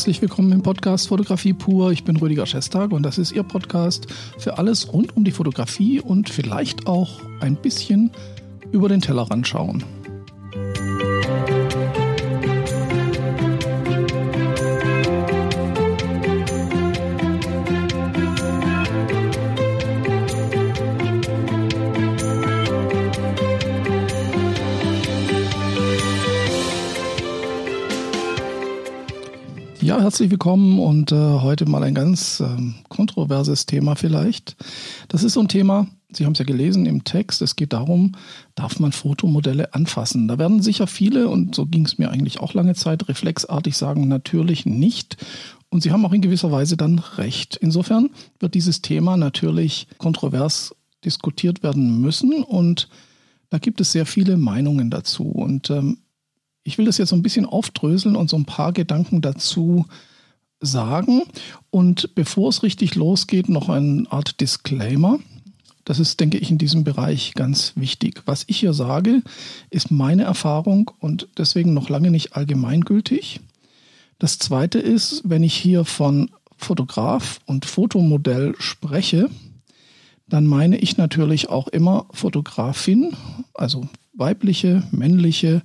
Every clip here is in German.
Herzlich willkommen im Podcast Fotografie pur. Ich bin Rüdiger Schestag und das ist Ihr Podcast für alles rund um die Fotografie und vielleicht auch ein bisschen über den Tellerrand schauen. Herzlich willkommen und äh, heute mal ein ganz äh, kontroverses Thema vielleicht. Das ist so ein Thema, Sie haben es ja gelesen im Text, es geht darum, darf man Fotomodelle anfassen? Da werden sicher viele, und so ging es mir eigentlich auch lange Zeit, reflexartig sagen, natürlich nicht. Und Sie haben auch in gewisser Weise dann recht. Insofern wird dieses Thema natürlich kontrovers diskutiert werden müssen und da gibt es sehr viele Meinungen dazu. Und ähm, ich will das jetzt so ein bisschen aufdröseln und so ein paar Gedanken dazu sagen. Und bevor es richtig losgeht, noch eine Art Disclaimer. Das ist, denke ich, in diesem Bereich ganz wichtig. Was ich hier sage, ist meine Erfahrung und deswegen noch lange nicht allgemeingültig. Das Zweite ist, wenn ich hier von Fotograf und Fotomodell spreche, dann meine ich natürlich auch immer Fotografin, also weibliche, männliche,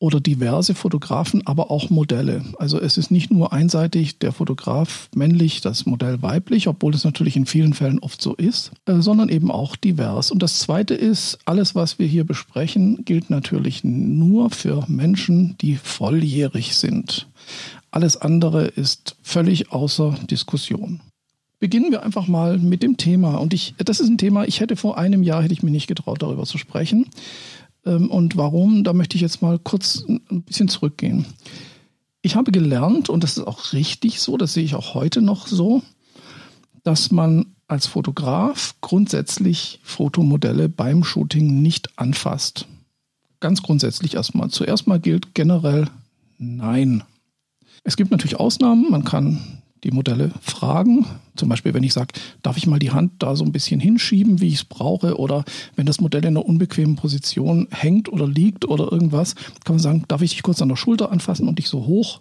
oder diverse Fotografen, aber auch Modelle. Also es ist nicht nur einseitig der Fotograf männlich, das Modell weiblich, obwohl es natürlich in vielen Fällen oft so ist, äh, sondern eben auch divers. Und das Zweite ist, alles, was wir hier besprechen, gilt natürlich nur für Menschen, die volljährig sind. Alles andere ist völlig außer Diskussion. Beginnen wir einfach mal mit dem Thema. Und ich, das ist ein Thema, ich hätte vor einem Jahr, hätte ich mir nicht getraut, darüber zu sprechen. Ähm, und warum, da möchte ich jetzt mal kurz ein bisschen zurückgehen. Ich habe gelernt, und das ist auch richtig so, das sehe ich auch heute noch so, dass man als Fotograf grundsätzlich Fotomodelle beim Shooting nicht anfasst. Ganz grundsätzlich erstmal. Zuerst mal gilt generell nein. Es gibt natürlich Ausnahmen. Man kann die Modelle fragen. Zum Beispiel, wenn ich sage, darf ich mal die Hand da so ein bisschen hinschieben, wie ich es brauche, oder wenn das Modell in einer unbequemen Position hängt oder liegt oder irgendwas, kann man sagen, darf ich dich kurz an der Schulter anfassen und dich so hoch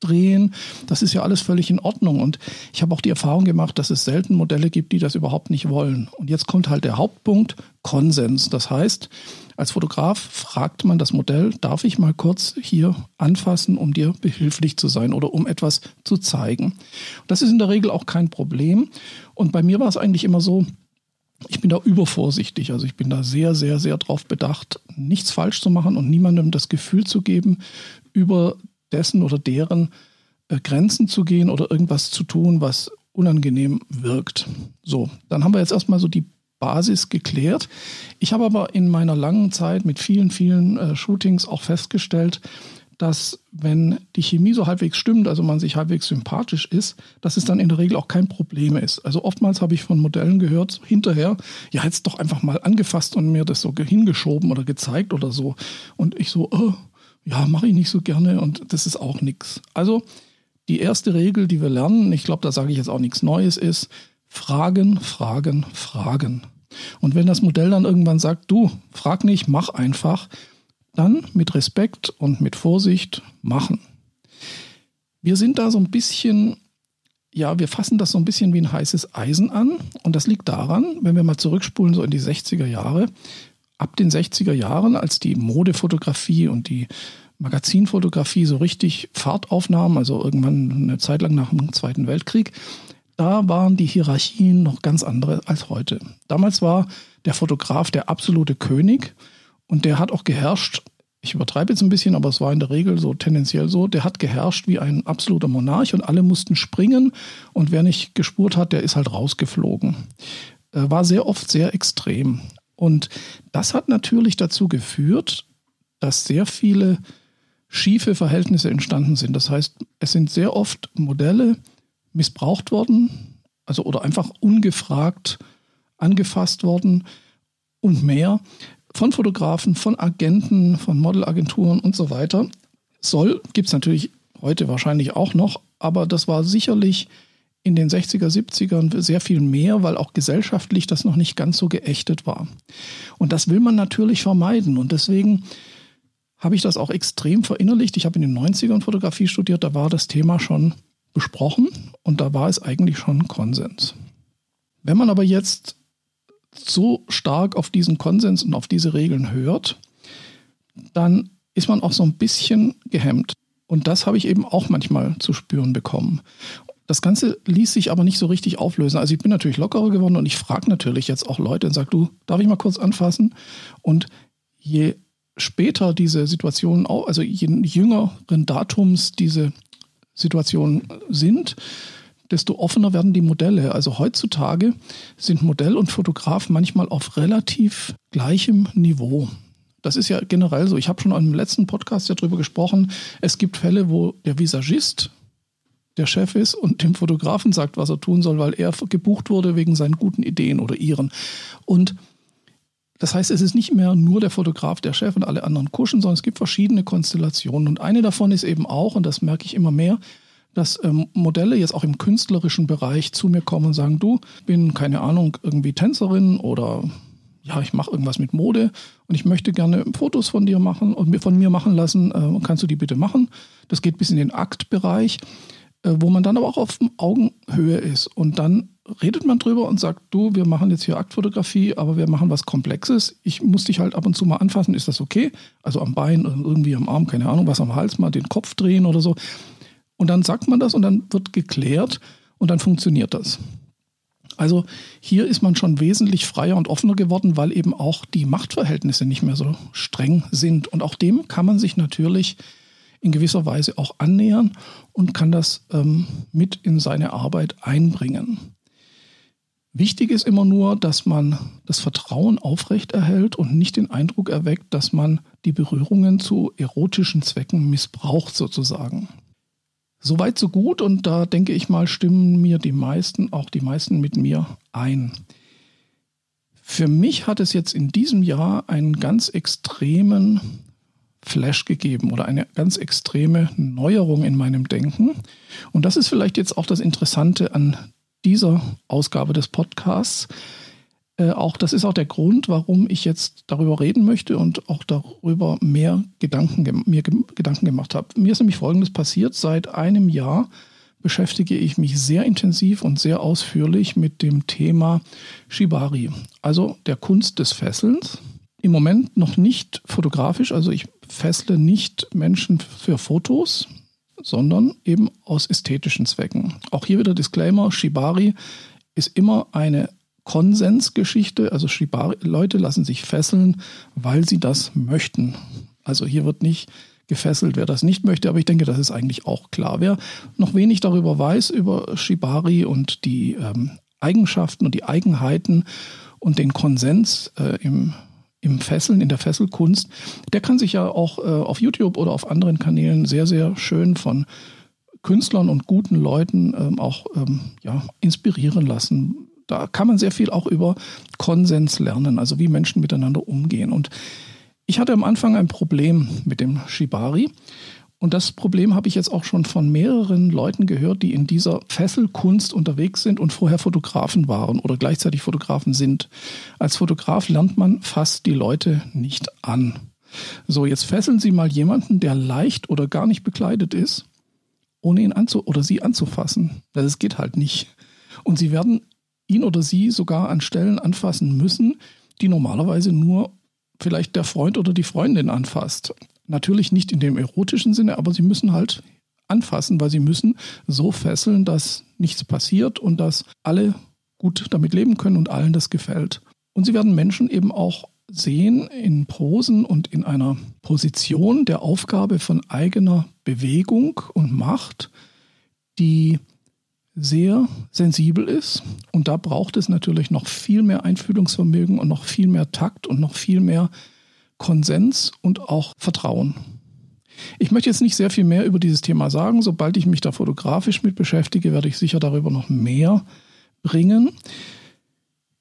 drehen. Das ist ja alles völlig in Ordnung. Und ich habe auch die Erfahrung gemacht, dass es selten Modelle gibt, die das überhaupt nicht wollen. Und jetzt kommt halt der Hauptpunkt, Konsens. Das heißt, als Fotograf fragt man das Modell, darf ich mal kurz hier anfassen, um dir behilflich zu sein oder um etwas zu zeigen. Das ist in der Regel auch kein Problem. Und bei mir war es eigentlich immer so, ich bin da übervorsichtig. Also ich bin da sehr, sehr, sehr darauf bedacht, nichts falsch zu machen und niemandem das Gefühl zu geben, über dessen oder deren äh, Grenzen zu gehen oder irgendwas zu tun, was unangenehm wirkt. So, dann haben wir jetzt erstmal so die Basis geklärt. Ich habe aber in meiner langen Zeit mit vielen, vielen äh, Shootings auch festgestellt, dass wenn die Chemie so halbwegs stimmt, also man sich halbwegs sympathisch ist, dass es dann in der Regel auch kein Problem ist. Also oftmals habe ich von Modellen gehört, hinterher, ja, jetzt doch einfach mal angefasst und mir das so hingeschoben oder gezeigt oder so. Und ich so, oh, ja, mache ich nicht so gerne und das ist auch nichts. Also die erste Regel, die wir lernen, ich glaube, da sage ich jetzt auch nichts Neues, ist Fragen, Fragen, Fragen. Und wenn das Modell dann irgendwann sagt, du, frag nicht, mach einfach, dann mit Respekt und mit Vorsicht machen. Wir sind da so ein bisschen, ja, wir fassen das so ein bisschen wie ein heißes Eisen an. Und das liegt daran, wenn wir mal zurückspulen, so in die 60er Jahre, ab den 60er Jahren, als die Modefotografie und die Magazinfotografie so richtig Fahrt aufnahmen, also irgendwann eine Zeit lang nach dem Zweiten Weltkrieg, da waren die Hierarchien noch ganz andere als heute. Damals war der Fotograf der absolute König und der hat auch geherrscht. Ich übertreibe jetzt ein bisschen, aber es war in der Regel so tendenziell so. Der hat geherrscht wie ein absoluter Monarch und alle mussten springen und wer nicht gespurt hat, der ist halt rausgeflogen. Äh, war sehr oft sehr extrem. Und das hat natürlich dazu geführt, dass sehr viele schiefe Verhältnisse entstanden sind. Das heißt, es sind sehr oft Modelle missbraucht worden, also oder einfach ungefragt angefasst worden und mehr von Fotografen, von Agenten, von Modelagenturen und so weiter. Soll, gibt es natürlich heute wahrscheinlich auch noch, aber das war sicherlich in den 60er, 70ern sehr viel mehr, weil auch gesellschaftlich das noch nicht ganz so geächtet war. Und das will man natürlich vermeiden. Und deswegen habe ich das auch extrem verinnerlicht. Ich habe in den 90ern Fotografie studiert, da war das Thema schon besprochen und da war es eigentlich schon Konsens. Wenn man aber jetzt so stark auf diesen Konsens und auf diese Regeln hört, dann ist man auch so ein bisschen gehemmt. Und das habe ich eben auch manchmal zu spüren bekommen. Das Ganze ließ sich aber nicht so richtig auflösen. Also ich bin natürlich lockerer geworden und ich frage natürlich jetzt auch Leute und sage, du, darf ich mal kurz anfassen? Und je später diese Situation, also je jüngeren Datums diese Situationen sind, desto offener werden die Modelle. Also heutzutage sind Modell und Fotograf manchmal auf relativ gleichem Niveau. Das ist ja generell so. Ich habe schon im letzten Podcast ja darüber gesprochen. Es gibt Fälle, wo der Visagist der Chef ist und dem Fotografen sagt, was er tun soll, weil er gebucht wurde wegen seinen guten Ideen oder ihren. Und das heißt, es ist nicht mehr nur der Fotograf, der Chef und alle anderen kuschen, sondern es gibt verschiedene Konstellationen. Und eine davon ist eben auch, und das merke ich immer mehr, dass ähm, Modelle jetzt auch im künstlerischen Bereich zu mir kommen und sagen, du, bin keine Ahnung, irgendwie Tänzerin oder ja, ich mache irgendwas mit Mode und ich möchte gerne Fotos von dir machen und von mir machen lassen. Äh, kannst du die bitte machen? Das geht bis in den Aktbereich, wo man dann aber auch auf Augenhöhe ist. Und dann redet man drüber und sagt, du, wir machen jetzt hier Aktfotografie, aber wir machen was Komplexes. Ich muss dich halt ab und zu mal anfassen, ist das okay? Also am Bein, irgendwie am Arm, keine Ahnung, was am Hals mal, den Kopf drehen oder so. Und dann sagt man das und dann wird geklärt und dann funktioniert das. Also hier ist man schon wesentlich freier und offener geworden, weil eben auch die Machtverhältnisse nicht mehr so streng sind. Und auch dem kann man sich natürlich in gewisser Weise auch annähern und kann das ähm, mit in seine Arbeit einbringen. Wichtig ist immer nur, dass man das Vertrauen aufrechterhält und nicht den Eindruck erweckt, dass man die Berührungen zu erotischen Zwecken missbraucht sozusagen. Soweit so gut und da denke ich mal, stimmen mir die meisten, auch die meisten mit mir ein. Für mich hat es jetzt in diesem Jahr einen ganz extremen Flash gegeben oder eine ganz extreme Neuerung in meinem Denken. Und das ist vielleicht jetzt auch das Interessante an dieser Ausgabe des Podcasts. Äh, auch das ist auch der Grund, warum ich jetzt darüber reden möchte und auch darüber mehr Gedanken, mir Gedanken gemacht habe. Mir ist nämlich Folgendes passiert. Seit einem Jahr beschäftige ich mich sehr intensiv und sehr ausführlich mit dem Thema Shibari, also der Kunst des Fesselns. Im Moment noch nicht fotografisch, also ich fessle nicht Menschen für Fotos, sondern eben aus ästhetischen Zwecken. Auch hier wieder Disclaimer, Shibari ist immer eine Konsensgeschichte. Also Shibari, Leute lassen sich fesseln, weil sie das möchten. Also hier wird nicht gefesselt, wer das nicht möchte, aber ich denke, das ist eigentlich auch klar. Wer noch wenig darüber weiß, über Shibari und die ähm, Eigenschaften und die Eigenheiten und den Konsens äh, im, im Fesseln, in der Fesselkunst, der kann sich ja auch äh, auf YouTube oder auf anderen Kanälen sehr, sehr schön von Künstlern und guten Leuten ähm, auch ähm, ja, inspirieren lassen, da kann man sehr viel auch über Konsens lernen, also wie Menschen miteinander umgehen. Und ich hatte am Anfang ein Problem mit dem Shibari. Und das Problem habe ich jetzt auch schon von mehreren Leuten gehört, die in dieser Fesselkunst unterwegs sind und vorher Fotografen waren oder gleichzeitig Fotografen sind. Als Fotograf lernt man fast die Leute nicht an. So, jetzt fesseln Sie mal jemanden, der leicht oder gar nicht bekleidet ist, ohne ihn anzu oder sie anzufassen. Das geht halt nicht. Und Sie werden ihn oder sie sogar an Stellen anfassen müssen, die normalerweise nur vielleicht der Freund oder die Freundin anfasst. Natürlich nicht in dem erotischen Sinne, aber sie müssen halt anfassen, weil sie müssen so fesseln, dass nichts passiert und dass alle gut damit leben können und allen das gefällt. Und sie werden Menschen eben auch sehen in Posen und in einer Position der Aufgabe von eigener Bewegung und Macht, die sehr sensibel ist. Und da braucht es natürlich noch viel mehr Einfühlungsvermögen und noch viel mehr Takt und noch viel mehr Konsens und auch Vertrauen. Ich möchte jetzt nicht sehr viel mehr über dieses Thema sagen. Sobald ich mich da fotografisch mit beschäftige, werde ich sicher darüber noch mehr bringen.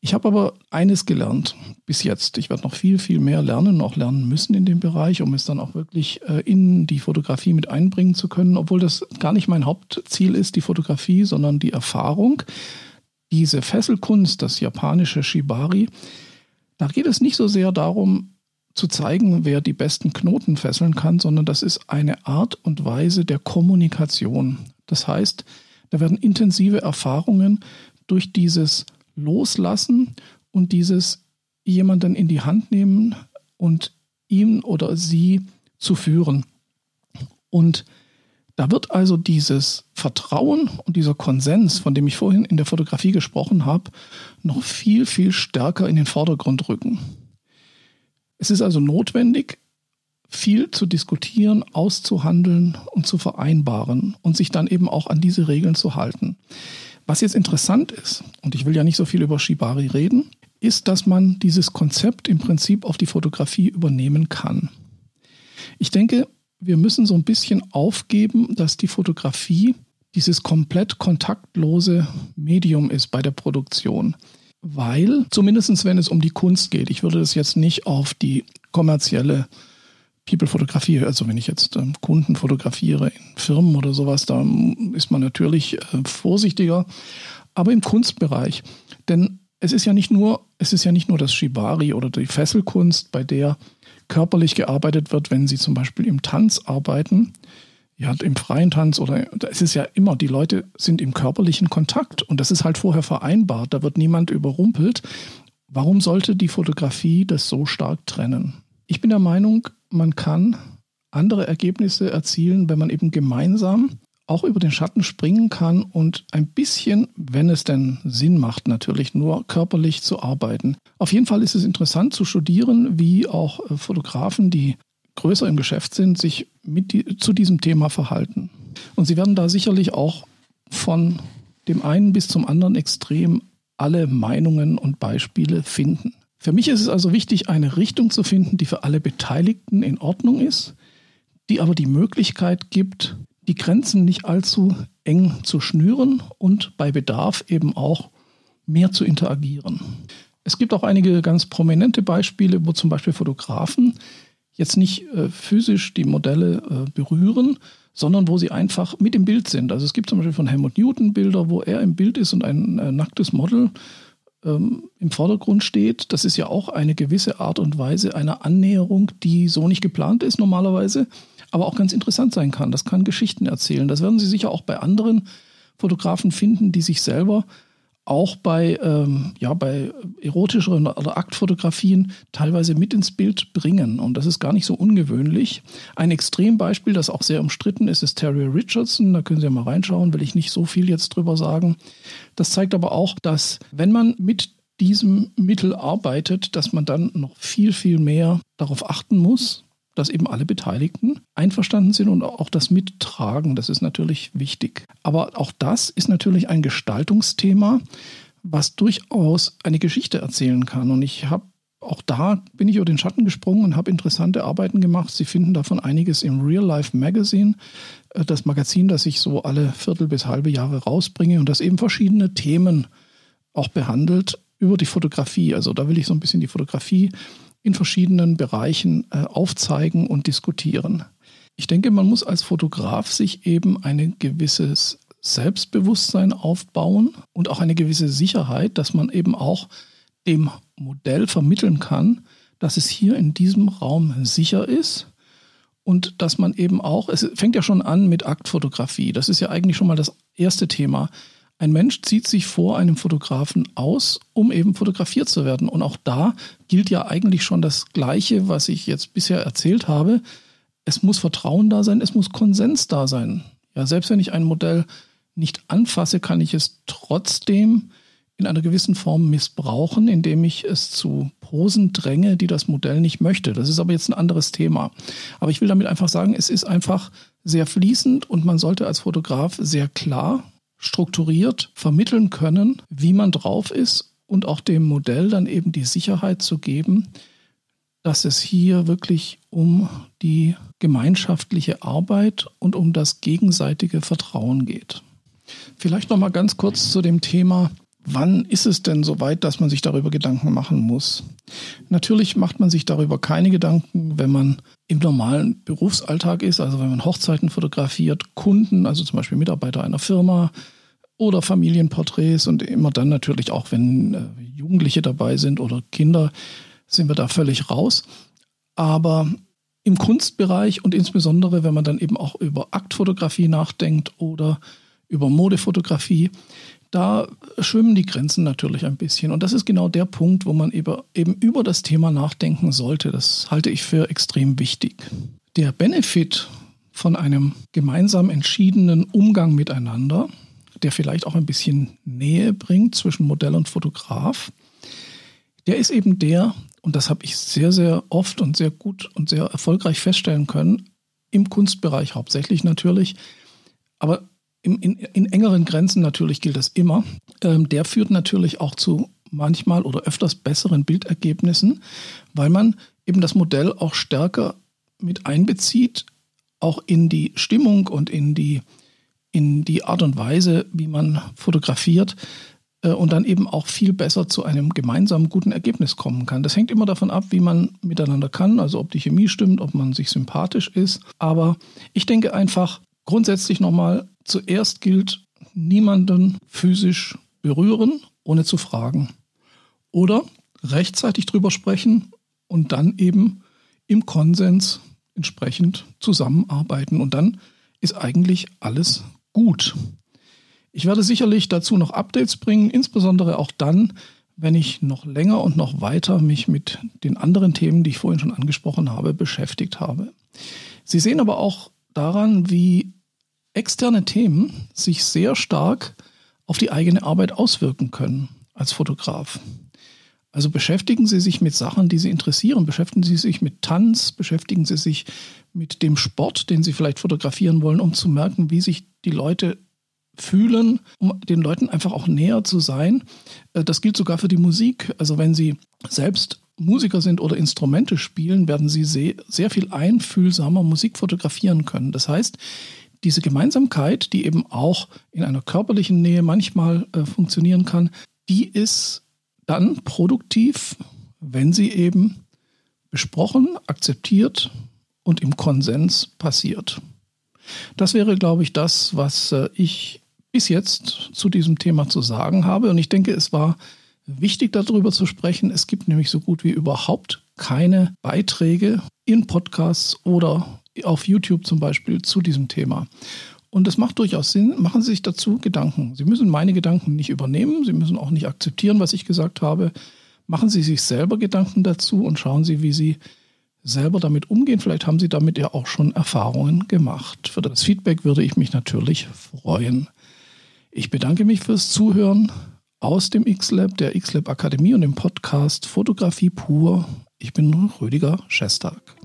Ich habe aber eines gelernt bis jetzt. Ich werde noch viel, viel mehr lernen, noch lernen müssen in dem Bereich, um es dann auch wirklich äh, in die Fotografie mit einbringen zu können, obwohl das gar nicht mein Hauptziel ist, die Fotografie, sondern die Erfahrung. Diese Fesselkunst, das japanische Shibari, da geht es nicht so sehr darum, zu zeigen, wer die besten Knoten fesseln kann, sondern das ist eine Art und Weise der Kommunikation. Das heißt, da werden intensive Erfahrungen durch dieses Loslassen und dieses jemanden in die Hand nehmen und ihm oder sie zu führen. Und da wird also dieses Vertrauen und dieser Konsens, von dem ich vorhin in der Fotografie gesprochen habe, noch viel, viel stärker in den Vordergrund rücken. Es ist also notwendig, viel zu diskutieren, auszuhandeln und zu vereinbaren und sich dann eben auch an diese Regeln zu halten. Was jetzt interessant ist, und ich will ja nicht so viel über Shibari reden, ist, dass man dieses Konzept im Prinzip auf die Fotografie übernehmen kann. Ich denke, wir müssen so ein bisschen aufgeben, dass die Fotografie dieses komplett kontaktlose Medium ist bei der Produktion. Weil, zumindest wenn es um die Kunst geht, ich würde das jetzt nicht auf die kommerzielle People-Fotografie, also wenn ich jetzt ähm, Kunden fotografiere in Firmen oder sowas, da ist man natürlich äh, vorsichtiger. Aber im Kunstbereich, denn es ist ja nicht nur, es ist ja nicht nur das Shibari oder die Fesselkunst, bei der körperlich gearbeitet wird, wenn sie zum Beispiel im Tanz arbeiten, ja, im freien Tanz oder es ist ja immer, die Leute sind im körperlichen Kontakt und das ist halt vorher vereinbart, da wird niemand überrumpelt. Warum sollte die Fotografie das so stark trennen? Ich bin der Meinung, man kann andere Ergebnisse erzielen, wenn man eben gemeinsam auch über den Schatten springen kann und ein bisschen, wenn es denn Sinn macht, natürlich nur körperlich zu arbeiten. Auf jeden Fall ist es interessant zu studieren, wie auch äh, Fotografen, die größer im Geschäft sind, sich die, zu diesem Thema verhalten. Und sie werden da sicherlich auch von dem einen bis zum anderen Extrem alle Meinungen und Beispiele finden. Für mich ist es also wichtig, eine Richtung zu finden, die für alle Beteiligten in Ordnung ist, die aber die Möglichkeit gibt, die Grenzen nicht allzu eng zu schnüren und bei Bedarf eben auch mehr zu interagieren. Es gibt auch einige ganz prominente Beispiele, wo zum Beispiel Fotografen jetzt nicht äh, physisch die Modelle äh, berühren, sondern wo sie einfach mit im Bild sind. Also es gibt zum Beispiel von Helmut Newton Bilder, wo er im Bild ist und ein äh, nacktes Model ähm, im Vordergrund steht. Das ist ja auch eine gewisse Art und Weise einer Annäherung, die so nicht geplant ist normalerweise aber auch ganz interessant sein kann. Das kann Geschichten erzählen. Das werden Sie sicher auch bei anderen Fotografen finden, die sich selber auch bei, ähm, ja, bei erotischeren oder Aktfotografien teilweise mit ins Bild bringen. Und das ist gar nicht so ungewöhnlich. Ein Extrembeispiel, das auch sehr umstritten ist, ist Terry Richardson. Da können Sie ja mal reinschauen, will ich nicht so viel jetzt drüber sagen. Das zeigt aber auch, dass wenn man mit diesem Mittel arbeitet, dass man dann noch viel, viel mehr darauf achten muss, dass eben alle Beteiligten einverstanden sind und auch das Mittragen, das ist natürlich wichtig. Aber auch das ist natürlich ein Gestaltungsthema, was durchaus eine Geschichte erzählen kann. Und ich habe auch da bin ich über den Schatten gesprungen und habe interessante Arbeiten gemacht. Sie finden davon einiges im Real Life Magazine, äh, das Magazin, das ich so alle Viertel bis halbe Jahre rausbringe und das eben verschiedene Themen auch behandelt über die Fotografie. Also da will ich so ein bisschen die Fotografie in verschiedenen Bereichen äh, aufzeigen und diskutieren. Ich denke, man muss als Fotograf sich eben ein gewisses Selbstbewusstsein aufbauen und auch eine gewisse Sicherheit, dass man eben auch dem Modell vermitteln kann, dass es hier in diesem Raum sicher ist und dass man eben auch, es fängt ja schon an mit Aktfotografie, das ist ja eigentlich schon mal das erste Thema. Ein Mensch zieht sich vor einem Fotografen aus, um eben fotografiert zu werden. Und auch da gilt ja eigentlich schon das Gleiche, was ich jetzt bisher erzählt habe. Es muss Vertrauen da sein, es muss Konsens da sein. Ja, selbst wenn ich ein Modell nicht anfasse, kann ich es trotzdem in einer gewissen Form missbrauchen, indem ich es zu Posen dränge, die das Modell nicht möchte. Das ist aber jetzt ein anderes Thema. Aber ich will damit einfach sagen, es ist einfach sehr fließend und man sollte als Fotograf sehr klar strukturiert vermitteln können, wie man drauf ist und auch dem Modell dann eben die Sicherheit zu geben, dass es hier wirklich um die gemeinschaftliche Arbeit und um das gegenseitige Vertrauen geht. Vielleicht noch mal ganz kurz zu dem Thema, wann ist es denn soweit, dass man sich darüber Gedanken machen muss? Natürlich macht man sich darüber keine Gedanken, wenn man im normalen Berufsalltag ist, also wenn man Hochzeiten fotografiert, Kunden, also zum Beispiel Mitarbeiter einer Firma oder Familienporträts und immer dann natürlich auch, wenn äh, Jugendliche dabei sind oder Kinder, sind wir da völlig raus. Aber im Kunstbereich und insbesondere, wenn man dann eben auch über Aktfotografie nachdenkt oder über Modefotografie, da schwimmen die Grenzen natürlich ein bisschen. Und das ist genau der Punkt, wo man eben über das Thema nachdenken sollte. Das halte ich für extrem wichtig. Der Benefit von einem gemeinsam entschiedenen Umgang miteinander, der vielleicht auch ein bisschen Nähe bringt zwischen Modell und Fotograf, der ist eben der, und das habe ich sehr, sehr oft und sehr gut und sehr erfolgreich feststellen können, im Kunstbereich hauptsächlich natürlich, aber in, in, in engeren Grenzen natürlich gilt das immer. Ähm, der führt natürlich auch zu manchmal oder öfters besseren Bildergebnissen, weil man eben das Modell auch stärker mit einbezieht, auch in die Stimmung und in die, in die Art und Weise, wie man fotografiert äh, und dann eben auch viel besser zu einem gemeinsamen guten Ergebnis kommen kann. Das hängt immer davon ab, wie man miteinander kann, also ob die Chemie stimmt, ob man sich sympathisch ist. Aber ich denke einfach grundsätzlich nochmal, Zuerst gilt, niemanden physisch berühren, ohne zu fragen. Oder rechtzeitig drüber sprechen und dann eben im Konsens entsprechend zusammenarbeiten. Und dann ist eigentlich alles gut. Ich werde sicherlich dazu noch Updates bringen, insbesondere auch dann, wenn ich noch länger und noch weiter mich mit den anderen Themen, die ich vorhin schon angesprochen habe, beschäftigt habe. Sie sehen aber auch daran, wie externe Themen sich sehr stark auf die eigene Arbeit auswirken können als Fotograf. Also beschäftigen Sie sich mit Sachen, die Sie interessieren. Beschäftigen Sie sich mit Tanz, beschäftigen Sie sich mit dem Sport, den Sie vielleicht fotografieren wollen, um zu merken, wie sich die Leute fühlen, um den Leuten einfach auch näher zu sein. Äh, das gilt sogar für die Musik. Also wenn Sie selbst Musiker sind oder Instrumente spielen, werden Sie sehr, viel einfühlsamer Musik fotografieren können. Das heißt, diese Gemeinsamkeit, die eben auch in einer körperlichen Nähe manchmal äh, funktionieren kann, die ist dann produktiv, wenn sie eben besprochen, akzeptiert und im Konsens passiert. Das wäre, glaube ich, das, was äh, ich bis jetzt zu diesem Thema zu sagen habe. Und ich denke, es war wichtig, darüber zu sprechen. Es gibt nämlich so gut wie überhaupt keine Beiträge in Podcasts oder auf YouTube zum Beispiel zu diesem Thema. Und es macht durchaus Sinn, machen Sie sich dazu Gedanken. Sie müssen meine Gedanken nicht übernehmen, Sie müssen auch nicht akzeptieren, was ich gesagt habe. Machen Sie sich selber Gedanken dazu und schauen Sie, wie Sie selber damit umgehen. Vielleicht haben Sie damit ja auch schon Erfahrungen gemacht. Für das Feedback würde ich mich natürlich freuen. Ich bedanke mich fürs Zuhören aus dem X-Lab, der X-Lab Akademie und dem Podcast Fotografie pur. Ich bin Rüdiger Schestag.